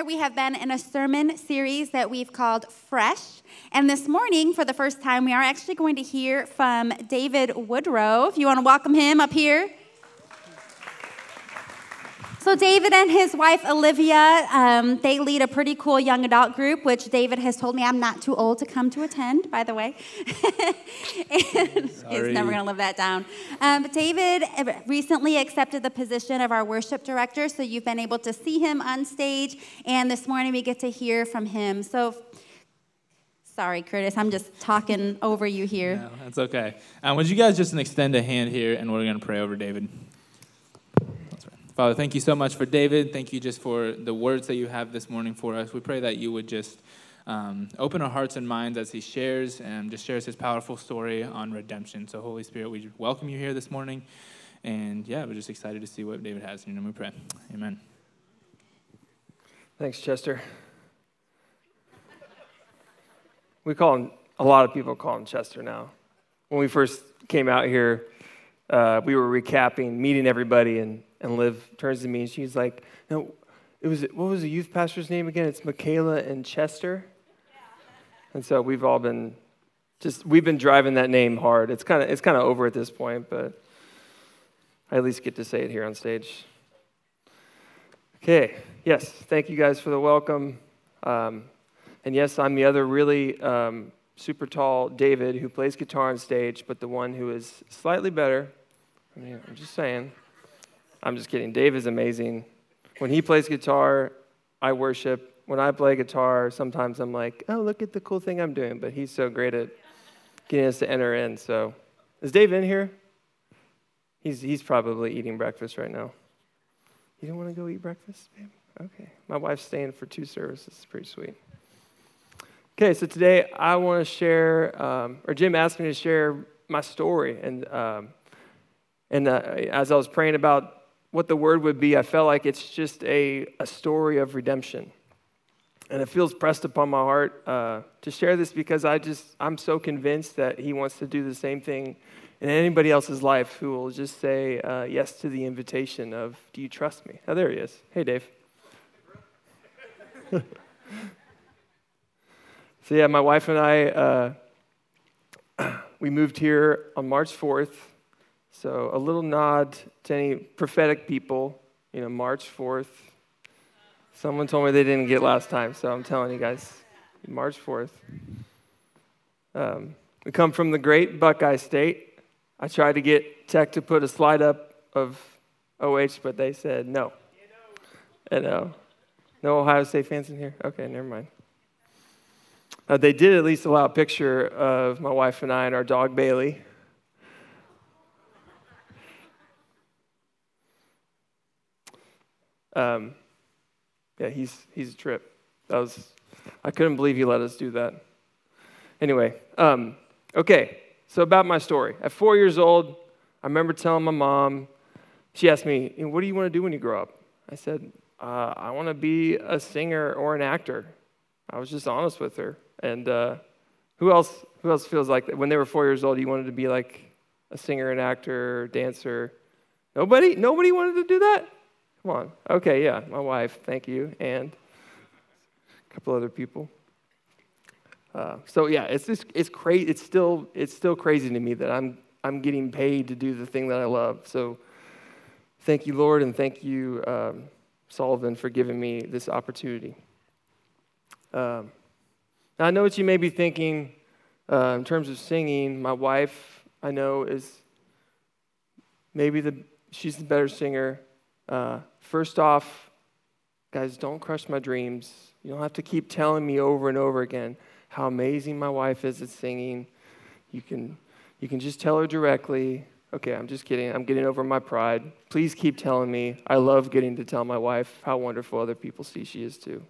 summer, we have been in a sermon series that we've called Fresh. And this morning, for the first time, we are actually going to hear from David Woodrow. If you want to welcome him up here. So, David and his wife Olivia, um, they lead a pretty cool young adult group, which David has told me I'm not too old to come to attend, by the way. he's never going to live that down. Um, but David recently accepted the position of our worship director, so you've been able to see him on stage, and this morning we get to hear from him. So, Sorry, Curtis, I'm just talking over you here. No, that's okay. Um, would you guys just extend a hand here, and we're going to pray over David. Father, thank you so much for David. Thank you just for the words that you have this morning for us. We pray that you would just um, open our hearts and minds as he shares and just shares his powerful story on redemption. So, Holy Spirit, we welcome you here this morning. And yeah, we're just excited to see what David has in your name. We pray. Amen. Thanks, Chester. We call him, a lot of people call him Chester now. When we first came out here, uh, we were recapping, meeting everybody, and and Liv turns to me and she's like, no, it was, what was the youth pastor's name again? It's Michaela and Chester. And so we've all been just, we've been driving that name hard. It's kind of, it's kind of over at this point, but I at least get to say it here on stage. Okay, yes, thank you guys for the welcome. Um, and yes, I'm the other really um, super tall David who plays guitar on stage, but the one who is slightly better. I mean, I'm just saying. I'm just kidding. Dave is amazing. When he plays guitar, I worship. When I play guitar, sometimes I'm like, oh, look at the cool thing I'm doing. But he's so great at getting us to enter in. So, is Dave in here? He's, he's probably eating breakfast right now. You don't want to go eat breakfast, babe? Okay. My wife's staying for two services. It's pretty sweet. Okay, so today I want to share, um, or Jim asked me to share my story. And, um, and uh, as I was praying about what the word would be, I felt like it's just a, a story of redemption. And it feels pressed upon my heart uh, to share this because I just, I'm so convinced that he wants to do the same thing in anybody else's life who will just say uh, yes to the invitation of, Do you trust me? Oh, there he is. Hey, Dave. so, yeah, my wife and I, uh, we moved here on March 4th so, a little nod to any prophetic people, you know, March 4th. Someone told me they didn't get last time, so I'm telling you guys, March 4th. Um, we come from the great Buckeye State. I tried to get Tech to put a slide up of OH, but they said no. And uh, no Ohio State fans in here? Okay, never mind. Uh, they did at least allow a picture of my wife and I and our dog Bailey. Um, yeah, he's, he's a trip. That was, I couldn't believe he let us do that. Anyway, um, okay, so about my story. At four years old, I remember telling my mom, she asked me, What do you want to do when you grow up? I said, uh, I want to be a singer or an actor. I was just honest with her. And uh, who else? Who else feels like that? When they were four years old, you wanted to be like a singer, an actor, dancer. Nobody. Nobody wanted to do that. Come on. Okay, yeah, my wife, thank you, and a couple other people. Uh, so yeah, it's just it's crazy. It's still it's still crazy to me that I'm I'm getting paid to do the thing that I love. So thank you, Lord, and thank you, um, Sullivan, for giving me this opportunity. Um, now I know what you may be thinking uh, in terms of singing. My wife, I know, is maybe the she's the better singer. Uh, first off, guys, don't crush my dreams. You don't have to keep telling me over and over again how amazing my wife is at singing. You can, you can just tell her directly. Okay, I'm just kidding. I'm getting over my pride. Please keep telling me. I love getting to tell my wife how wonderful other people see she is too.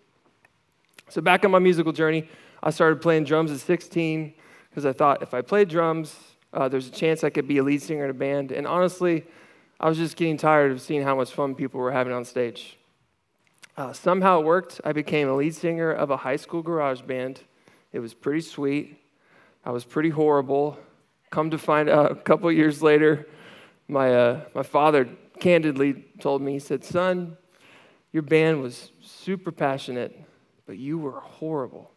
So, back on my musical journey, I started playing drums at 16 because I thought if I played drums, uh, there's a chance I could be a lead singer in a band. And honestly, I was just getting tired of seeing how much fun people were having on stage. Uh, somehow it worked. I became a lead singer of a high school garage band. It was pretty sweet. I was pretty horrible. Come to find out, a couple years later, my, uh, my father candidly told me, he said, Son, Your band was super passionate, but you were horrible.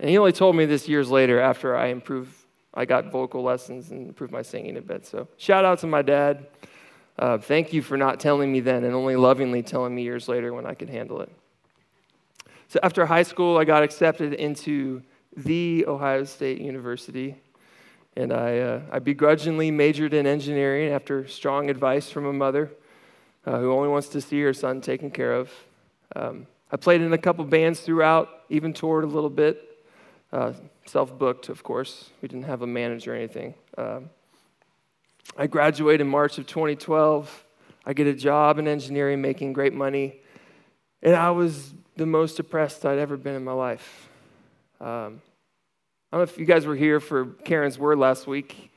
And he only told me this years later after I improved, I got vocal lessons and improved my singing a bit. So shout out to my dad. Uh, thank you for not telling me then and only lovingly telling me years later when I could handle it. So after high school, I got accepted into the Ohio State University. And I, uh, I begrudgingly majored in engineering after strong advice from a mother uh, who only wants to see her son taken care of. Um, I played in a couple bands throughout, even toured a little bit. Uh, Self booked, of course. We didn't have a manager or anything. Um, I graduate in March of 2012. I get a job in engineering, making great money. And I was the most depressed I'd ever been in my life. Um, I don't know if you guys were here for Karen's word last week,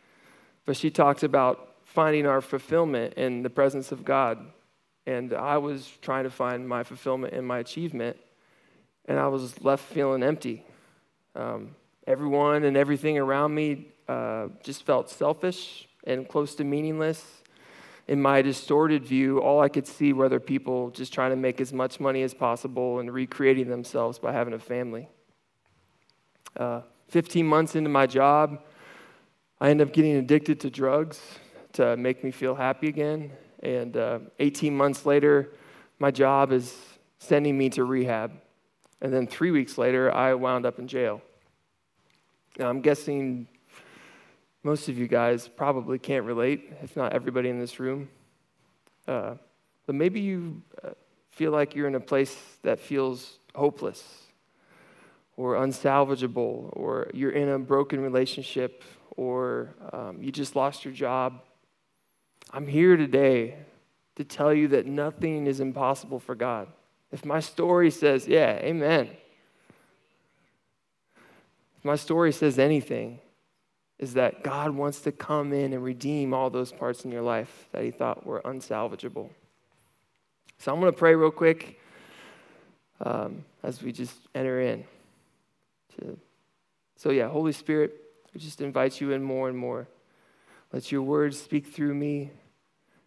but she talked about finding our fulfillment in the presence of God. And I was trying to find my fulfillment in my achievement, and I was left feeling empty. Um, everyone and everything around me uh, just felt selfish and close to meaningless. In my distorted view, all I could see were other people just trying to make as much money as possible and recreating themselves by having a family. Uh, 15 months into my job, I ended up getting addicted to drugs to make me feel happy again. And uh, 18 months later, my job is sending me to rehab. And then three weeks later, I wound up in jail. Now, I'm guessing most of you guys probably can't relate, if not everybody in this room. Uh, but maybe you uh, feel like you're in a place that feels hopeless or unsalvageable, or you're in a broken relationship, or um, you just lost your job. I'm here today to tell you that nothing is impossible for God. If my story says, yeah, amen. If my story says anything, is that God wants to come in and redeem all those parts in your life that He thought were unsalvageable. So I'm going to pray real quick um, as we just enter in. To, so, yeah, Holy Spirit, we just invite you in more and more. Let your words speak through me,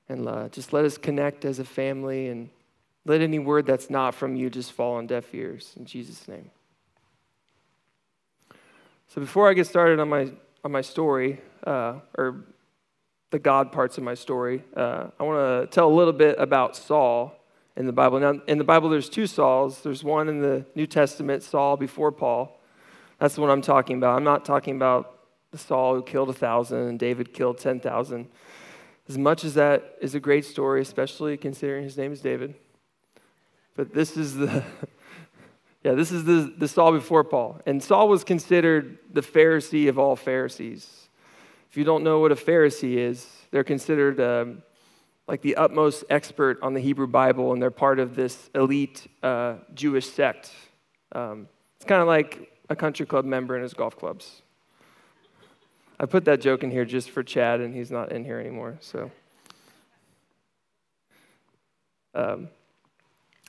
and uh, just let us connect as a family, and let any word that's not from you just fall on deaf ears. In Jesus' name. So, before I get started on my on my story, uh, or the God parts of my story, uh, I want to tell a little bit about Saul in the Bible. Now, in the Bible, there's two Sauls. There's one in the New Testament, Saul before Paul. That's the one I'm talking about. I'm not talking about the Saul who killed a thousand and David killed 10,000. As much as that is a great story, especially considering his name is David. But this is the Yeah, this is the, the Saul before Paul. And Saul was considered the Pharisee of all Pharisees. If you don't know what a Pharisee is, they're considered um, like the utmost expert on the Hebrew Bible, and they're part of this elite uh, Jewish sect. Um, it's kind of like a country club member in his golf clubs. I put that joke in here just for Chad, and he's not in here anymore. So, um,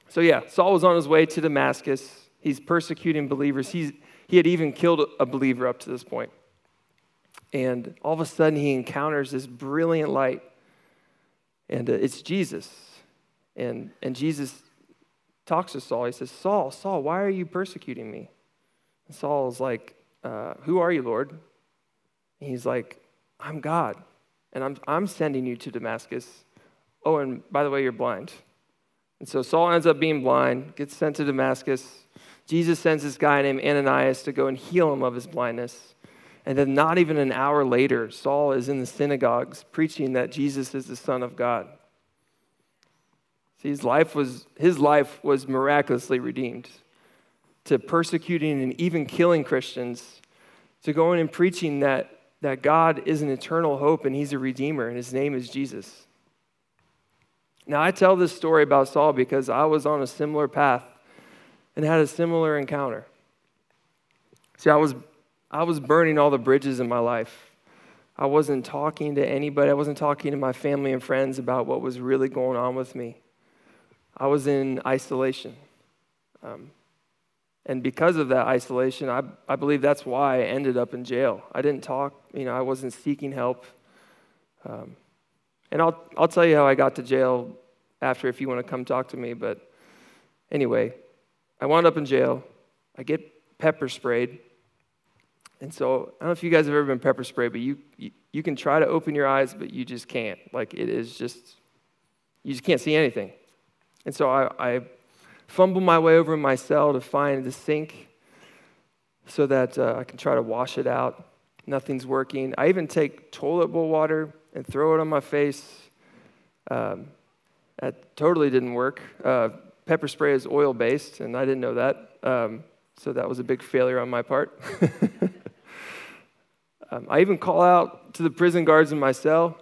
so yeah, Saul was on his way to Damascus. He's persecuting believers. He's, he had even killed a believer up to this point. And all of a sudden, he encounters this brilliant light. And uh, it's Jesus. And, and Jesus talks to Saul. He says, Saul, Saul, why are you persecuting me? And Saul is like, uh, Who are you, Lord? And he's like, I'm God, and I'm, I'm sending you to Damascus. Oh, and by the way, you're blind. And so Saul ends up being blind, gets sent to Damascus. Jesus sends this guy named Ananias to go and heal him of his blindness. And then, not even an hour later, Saul is in the synagogues preaching that Jesus is the Son of God. See, his life was, his life was miraculously redeemed. To persecuting and even killing Christians, to going and preaching that, that God is an eternal hope and he's a redeemer, and his name is Jesus. Now, I tell this story about Saul because I was on a similar path and had a similar encounter. See, I was, I was burning all the bridges in my life. I wasn't talking to anybody, I wasn't talking to my family and friends about what was really going on with me. I was in isolation. Um, and because of that isolation, I, I believe that's why I ended up in jail. I didn't talk, you know, I wasn't seeking help. Um, and I'll, I'll tell you how I got to jail after if you want to come talk to me. But anyway, I wound up in jail. I get pepper sprayed. And so I don't know if you guys have ever been pepper sprayed, but you, you, you can try to open your eyes, but you just can't. Like it is just, you just can't see anything. And so I, I fumble my way over in my cell to find the sink so that uh, I can try to wash it out. Nothing's working. I even take toilet bowl water and throw it on my face. Um, that totally didn't work. Uh, pepper spray is oil based, and I didn't know that. Um, so that was a big failure on my part. um, I even call out to the prison guards in my cell.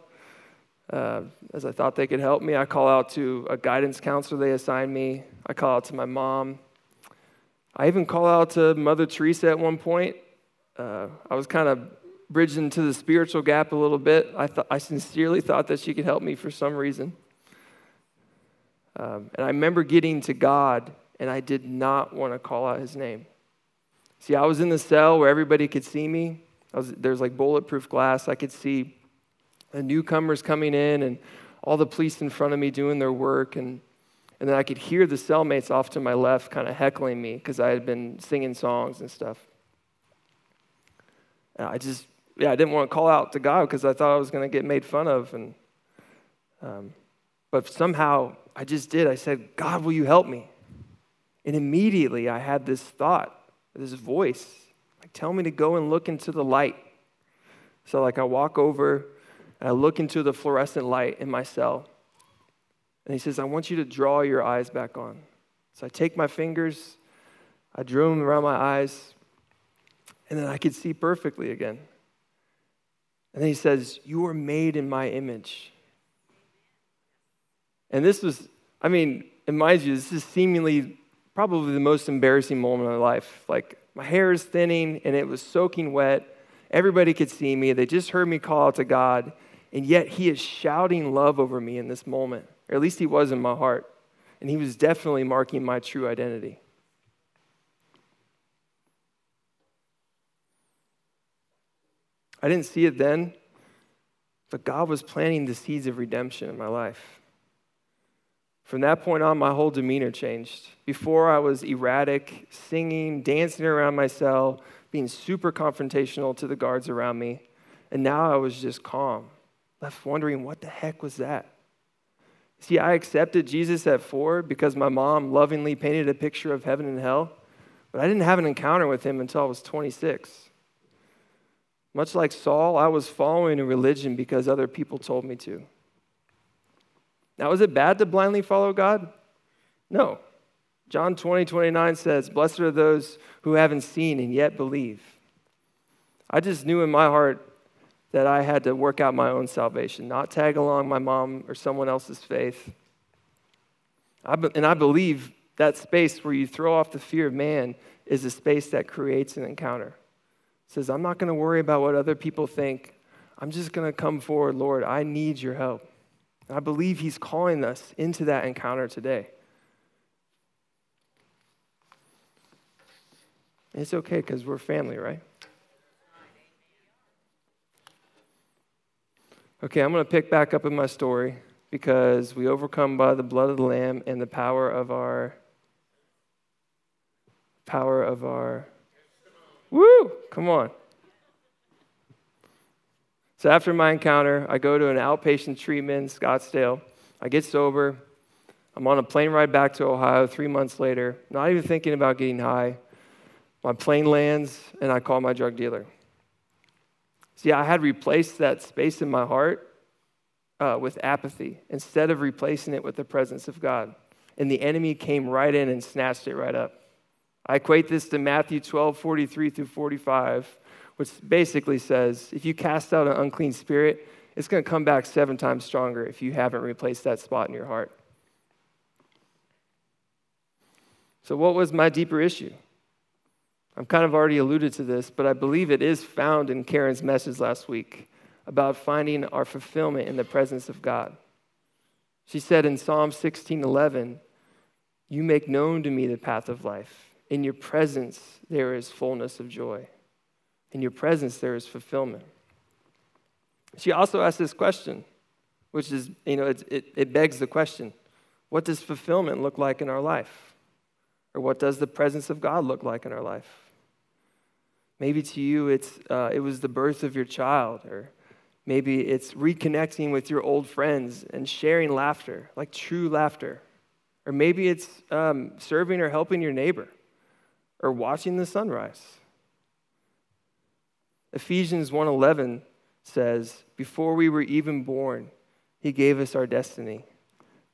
Uh, as I thought they could help me, I call out to a guidance counselor they assigned me. I call out to my mom. I even call out to Mother Teresa at one point. Uh, I was kind of bridging into the spiritual gap a little bit. I, th- I sincerely thought that she could help me for some reason. Um, and I remember getting to God, and I did not want to call out his name. See, I was in the cell where everybody could see me. There's like bulletproof glass. I could see the newcomers coming in and all the police in front of me doing their work. And, and then I could hear the cellmates off to my left kind of heckling me because I had been singing songs and stuff. And I just, yeah, I didn't want to call out to God because I thought I was going to get made fun of. And, um, but somehow I just did. I said, God, will you help me? And immediately I had this thought, this voice, like, tell me to go and look into the light. So, like, I walk over and I look into the fluorescent light in my cell. And he says, I want you to draw your eyes back on. So I take my fingers, I drew them around my eyes, and then I could see perfectly again. And then he says, You were made in my image. And this was, I mean, in my view, this is seemingly probably the most embarrassing moment of my life. Like, my hair is thinning and it was soaking wet. Everybody could see me. They just heard me call out to God. And yet, He is shouting love over me in this moment, or at least He was in my heart. And He was definitely marking my true identity. I didn't see it then, but God was planting the seeds of redemption in my life. From that point on, my whole demeanor changed. Before, I was erratic, singing, dancing around my cell, being super confrontational to the guards around me. And now I was just calm, left wondering what the heck was that? See, I accepted Jesus at four because my mom lovingly painted a picture of heaven and hell, but I didn't have an encounter with him until I was 26. Much like Saul, I was following a religion because other people told me to. Now, is it bad to blindly follow God? No. John 20, 29 says, Blessed are those who haven't seen and yet believe. I just knew in my heart that I had to work out my own salvation, not tag along my mom or someone else's faith. I be, and I believe that space where you throw off the fear of man is a space that creates an encounter. Says, I'm not going to worry about what other people think. I'm just going to come forward, Lord, I need your help. And I believe He's calling us into that encounter today. It's okay because we're family, right? Okay, I'm going to pick back up in my story because we overcome by the blood of the Lamb and the power of our power of our. Woo! Come on. So after my encounter, I go to an outpatient treatment in Scottsdale. I get sober. I'm on a plane ride back to Ohio three months later, not even thinking about getting high. My plane lands, and I call my drug dealer. See, I had replaced that space in my heart uh, with apathy instead of replacing it with the presence of God. And the enemy came right in and snatched it right up. I equate this to Matthew 12, 43 through 45, which basically says if you cast out an unclean spirit, it's going to come back seven times stronger if you haven't replaced that spot in your heart. So, what was my deeper issue? I've kind of already alluded to this, but I believe it is found in Karen's message last week about finding our fulfillment in the presence of God. She said in Psalm 16:11, "You make known to me the path of life. In your presence there is fullness of joy." In your presence, there is fulfillment. She also asked this question, which is, you know, it, it, it begs the question What does fulfillment look like in our life? Or what does the presence of God look like in our life? Maybe to you, it's, uh, it was the birth of your child, or maybe it's reconnecting with your old friends and sharing laughter, like true laughter. Or maybe it's um, serving or helping your neighbor, or watching the sunrise. Ephesians 1:11 says, "Before we were even born, he gave us our destiny,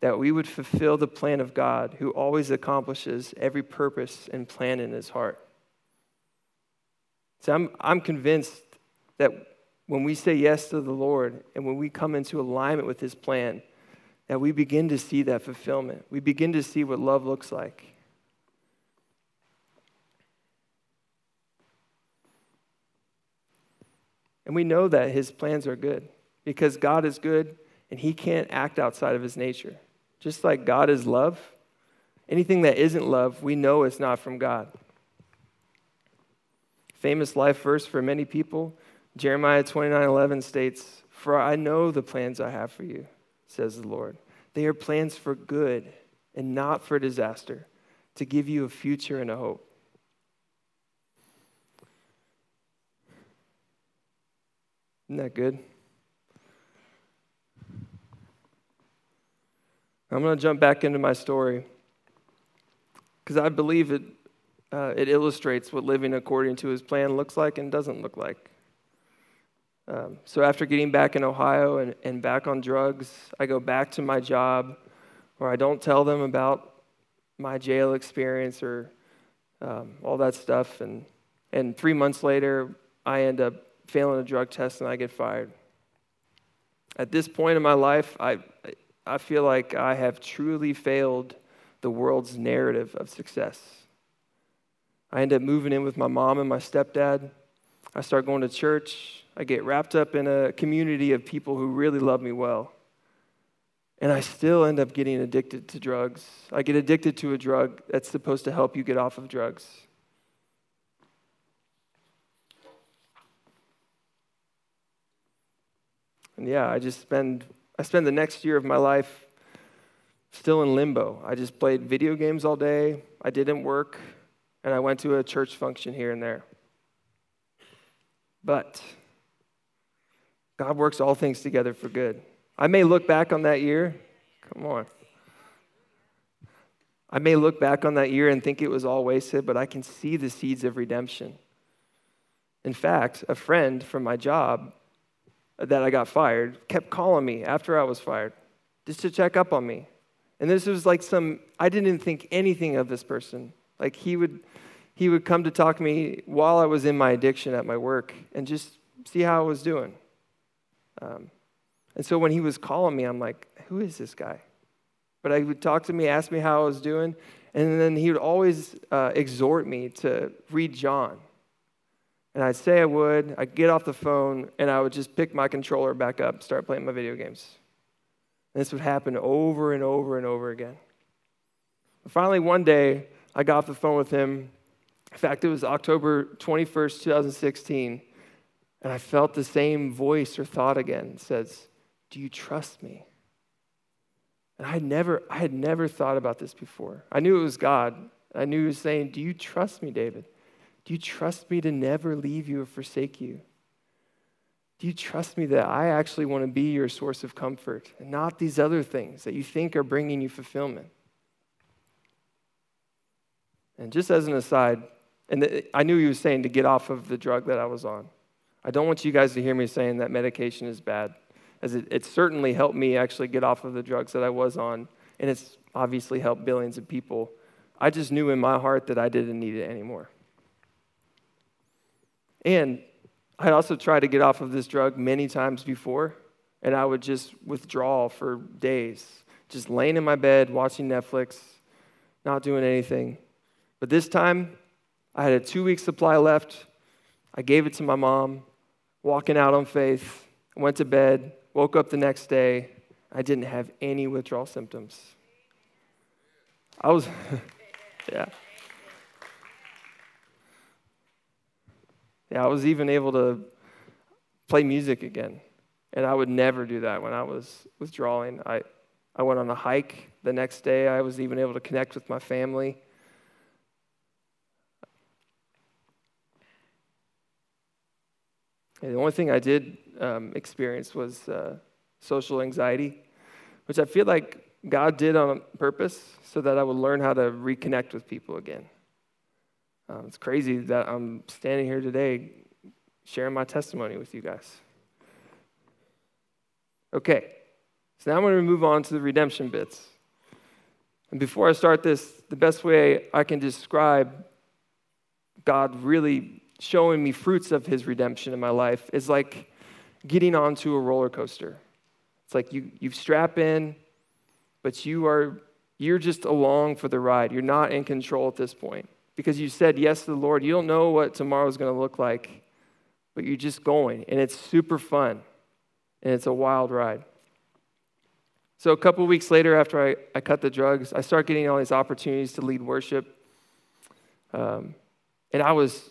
that we would fulfill the plan of God, who always accomplishes every purpose and plan in his heart." So I'm, I'm convinced that when we say yes to the Lord and when we come into alignment with his plan, that we begin to see that fulfillment. We begin to see what love looks like. And we know that his plans are good because God is good and he can't act outside of his nature. Just like God is love, anything that isn't love, we know it's not from God. Famous life verse for many people, Jeremiah 29:11 states, "For I know the plans I have for you," says the Lord. They are plans for good and not for disaster, to give you a future and a hope. Isn't that good? I'm going to jump back into my story because I believe it, uh, it illustrates what living according to his plan looks like and doesn't look like. Um, so, after getting back in Ohio and, and back on drugs, I go back to my job where I don't tell them about my jail experience or um, all that stuff. And, and three months later, I end up failing a drug test and I get fired. At this point in my life, I, I feel like I have truly failed the world's narrative of success. I end up moving in with my mom and my stepdad. I start going to church. I get wrapped up in a community of people who really love me well. And I still end up getting addicted to drugs. I get addicted to a drug that's supposed to help you get off of drugs. And yeah, I just spend I spend the next year of my life still in limbo. I just played video games all day. I didn't work, and I went to a church function here and there. But God works all things together for good. I may look back on that year. Come on. I may look back on that year and think it was all wasted, but I can see the seeds of redemption. In fact, a friend from my job that I got fired kept calling me after I was fired just to check up on me. And this was like some, I didn't think anything of this person. Like he would, he would come to talk to me while I was in my addiction at my work and just see how I was doing. Um, and so when he was calling me, I'm like, who is this guy? But I would talk to me, ask me how I was doing, and then he would always uh, exhort me to read John. And I'd say I would, I'd get off the phone, and I would just pick my controller back up, start playing my video games. And this would happen over and over and over again. Finally, one day, I got off the phone with him. In fact, it was October 21st, 2016, and I felt the same voice or thought again. It says, Do you trust me? And I had never, I had never thought about this before. I knew it was God. I knew he was saying, Do you trust me, David? Do you trust me to never leave you or forsake you? Do you trust me that I actually want to be your source of comfort and not these other things that you think are bringing you fulfillment? And just as an aside, and I knew he was saying to get off of the drug that I was on. I don't want you guys to hear me saying that medication is bad, as it, it certainly helped me actually get off of the drugs that I was on, and it's obviously helped billions of people. I just knew in my heart that I didn't need it anymore. And I'd also tried to get off of this drug many times before, and I would just withdraw for days, just laying in my bed, watching Netflix, not doing anything. But this time, I had a two week supply left. I gave it to my mom, walking out on faith, went to bed, woke up the next day. I didn't have any withdrawal symptoms. I was, yeah. Yeah, I was even able to play music again. And I would never do that when I was withdrawing. I, I went on a hike the next day. I was even able to connect with my family. And the only thing I did um, experience was uh, social anxiety, which I feel like God did on purpose so that I would learn how to reconnect with people again. Um, it's crazy that I'm standing here today sharing my testimony with you guys. Okay, so now I'm going to move on to the redemption bits. And before I start this, the best way I can describe God really showing me fruits of his redemption in my life is like getting onto a roller coaster. It's like you, you strap in, but you are you're just along for the ride. You're not in control at this point because you said yes to the Lord. You don't know what tomorrow's going to look like, but you're just going, and it's super fun, and it's a wild ride. So a couple weeks later, after I, I cut the drugs, I start getting all these opportunities to lead worship. Um, and I was,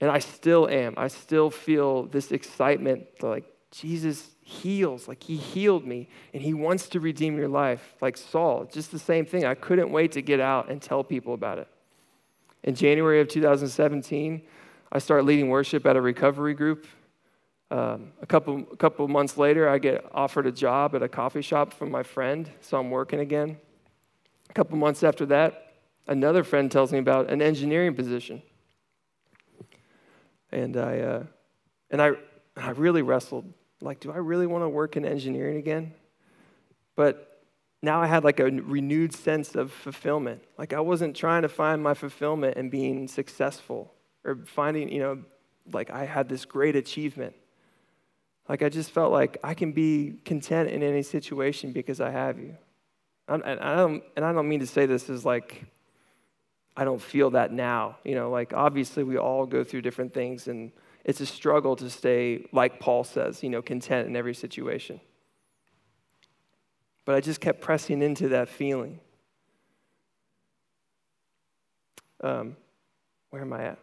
and I still am. I still feel this excitement, like Jesus heals, like he healed me, and he wants to redeem your life, like Saul. Just the same thing. I couldn't wait to get out and tell people about it. In January of 2017, I start leading worship at a recovery group. Um, a couple, a couple months later, I get offered a job at a coffee shop from my friend, so I'm working again. A couple months after that, another friend tells me about an engineering position. And I, uh, and I, I really wrestled. Like, do I really want to work in engineering again? But now I had like a renewed sense of fulfillment. Like I wasn't trying to find my fulfillment in being successful or finding, you know, like I had this great achievement. Like I just felt like I can be content in any situation because I have you. And I don't, and I don't mean to say this as like I don't feel that now. You know, like obviously we all go through different things and it's a struggle to stay, like Paul says, you know, content in every situation. But I just kept pressing into that feeling. Um, where am I at?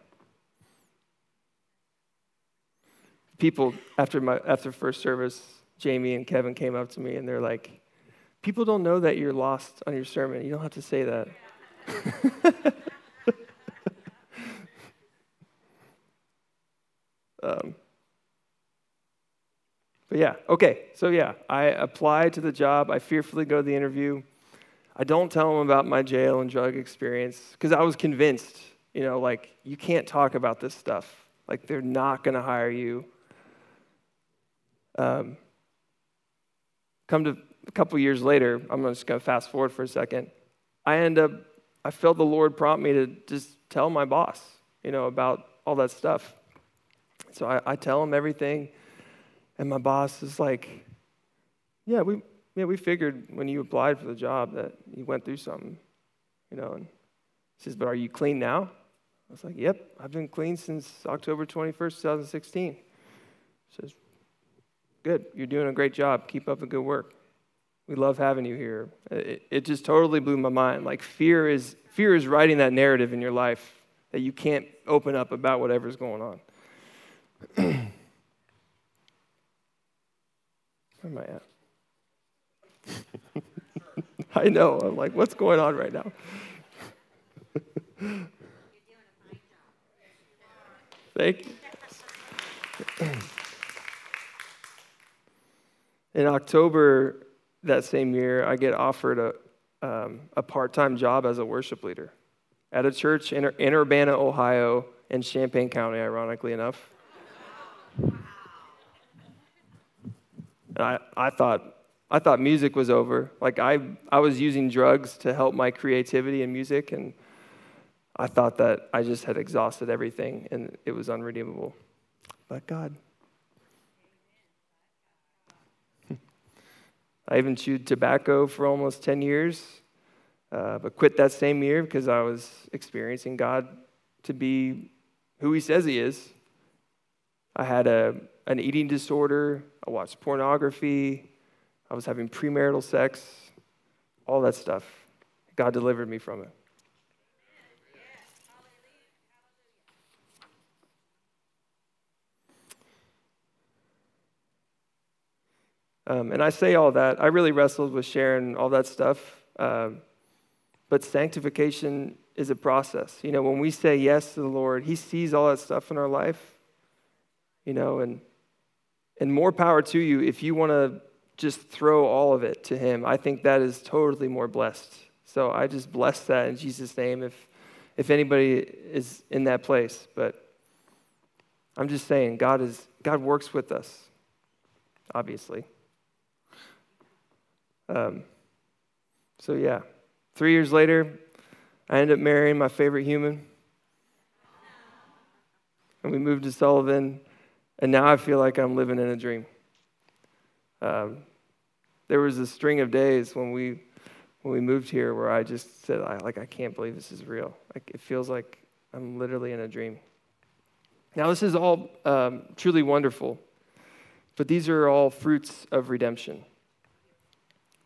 People after my after first service, Jamie and Kevin came up to me and they're like, "People don't know that you're lost on your sermon. You don't have to say that." um, but yeah, okay. So yeah, I apply to the job. I fearfully go to the interview. I don't tell them about my jail and drug experience because I was convinced, you know, like you can't talk about this stuff. Like they're not going to hire you. Um, come to a couple years later, I'm just going to fast forward for a second. I end up, I felt the Lord prompt me to just tell my boss, you know, about all that stuff. So I, I tell him everything. And my boss is like, yeah, we, yeah, we figured when you applied for the job that you went through something, you know. And he says, but are you clean now? I was like, yep, I've been clean since October 21st, 2016. He says, good, you're doing a great job. Keep up the good work. We love having you here. It, it just totally blew my mind. Like fear is, fear is writing that narrative in your life that you can't open up about whatever's going on. Where am I at? I know. I'm like, what's going on right now? Thank you. In October that same year, I get offered a, um, a part time job as a worship leader at a church in, in Urbana, Ohio, in Champaign County, ironically enough. I, I thought I thought music was over. Like I, I was using drugs to help my creativity in music, and I thought that I just had exhausted everything and it was unredeemable. But God. I even chewed tobacco for almost 10 years, uh, but quit that same year because I was experiencing God to be who He says He is. I had a, an eating disorder, I watched pornography. I was having premarital sex, all that stuff. God delivered me from it. Um, and I say all that. I really wrestled with sharing all that stuff. Um, but sanctification is a process. You know, when we say yes to the Lord, He sees all that stuff in our life. You know, and and more power to you if you want to just throw all of it to Him. I think that is totally more blessed. So I just bless that in Jesus' name. If if anybody is in that place, but I'm just saying, God is God works with us, obviously. Um, so yeah, three years later, I ended up marrying my favorite human, and we moved to Sullivan, and now I feel like I'm living in a dream. Um, there was a string of days when we when we moved here where I just said, I, like, I can't believe this is real. Like, it feels like I'm literally in a dream. Now, this is all um, truly wonderful, but these are all fruits of redemption.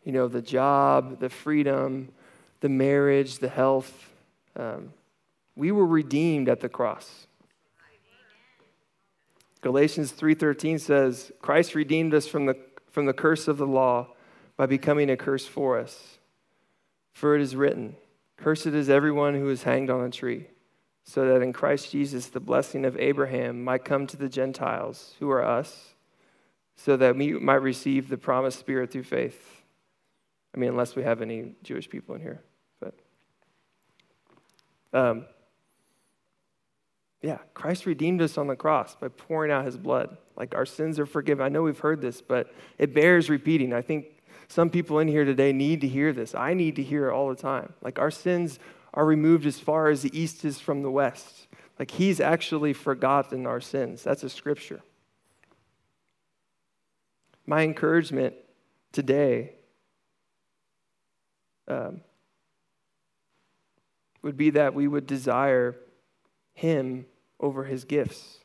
You know, the job, the freedom, the marriage, the health. Um, we were redeemed at the cross. Galatians 3:13 says, "Christ redeemed us from the from the curse of the law by becoming a curse for us. For it is written, cursed is everyone who is hanged on a tree." so that in Christ Jesus the blessing of Abraham might come to the Gentiles, who are us, so that we might receive the promised Spirit through faith. I mean, unless we have any Jewish people in here, but um, yeah, Christ redeemed us on the cross by pouring out His blood. Like our sins are forgiven. I know we've heard this, but it bears repeating. I think some people in here today need to hear this. I need to hear it all the time. Like our sins are removed as far as the east is from the west. Like he's actually forgotten our sins. That's a scripture. My encouragement today um, would be that we would desire him over his gifts,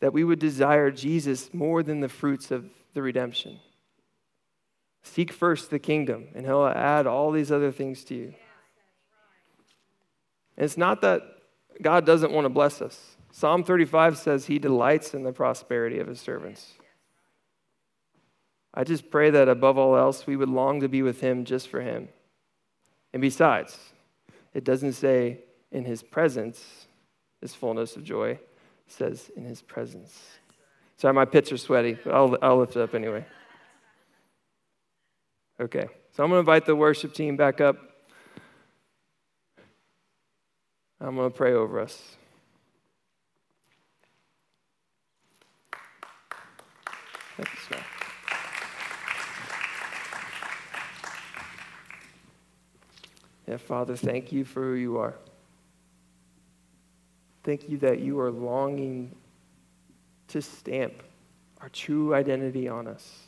that we would desire Jesus more than the fruits of the redemption. Seek first the kingdom, and he'll add all these other things to you. And it's not that God doesn't want to bless us. Psalm 35 says he delights in the prosperity of his servants. I just pray that above all else, we would long to be with him just for him. And besides, it doesn't say in his presents is fullness of joy, says in his presence. Sorry, my pits are sweaty, but I'll, I'll lift it up anyway. Okay, so I'm going to invite the worship team back up. I'm going to pray over us. Yeah, Father, thank you for who you are. Thank you that you are longing to stamp our true identity on us.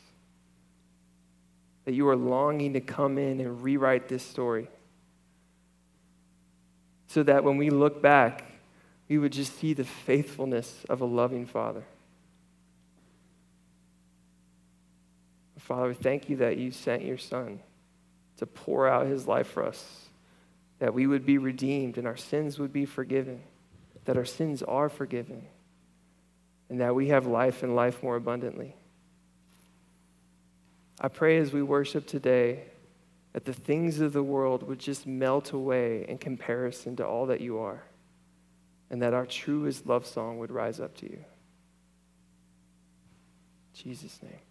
That you are longing to come in and rewrite this story so that when we look back, we would just see the faithfulness of a loving Father. Father, thank you that you sent your Son to pour out his life for us, that we would be redeemed and our sins would be forgiven, that our sins are forgiven, and that we have life and life more abundantly. I pray as we worship today that the things of the world would just melt away in comparison to all that you are, and that our truest love song would rise up to you. In Jesus' name.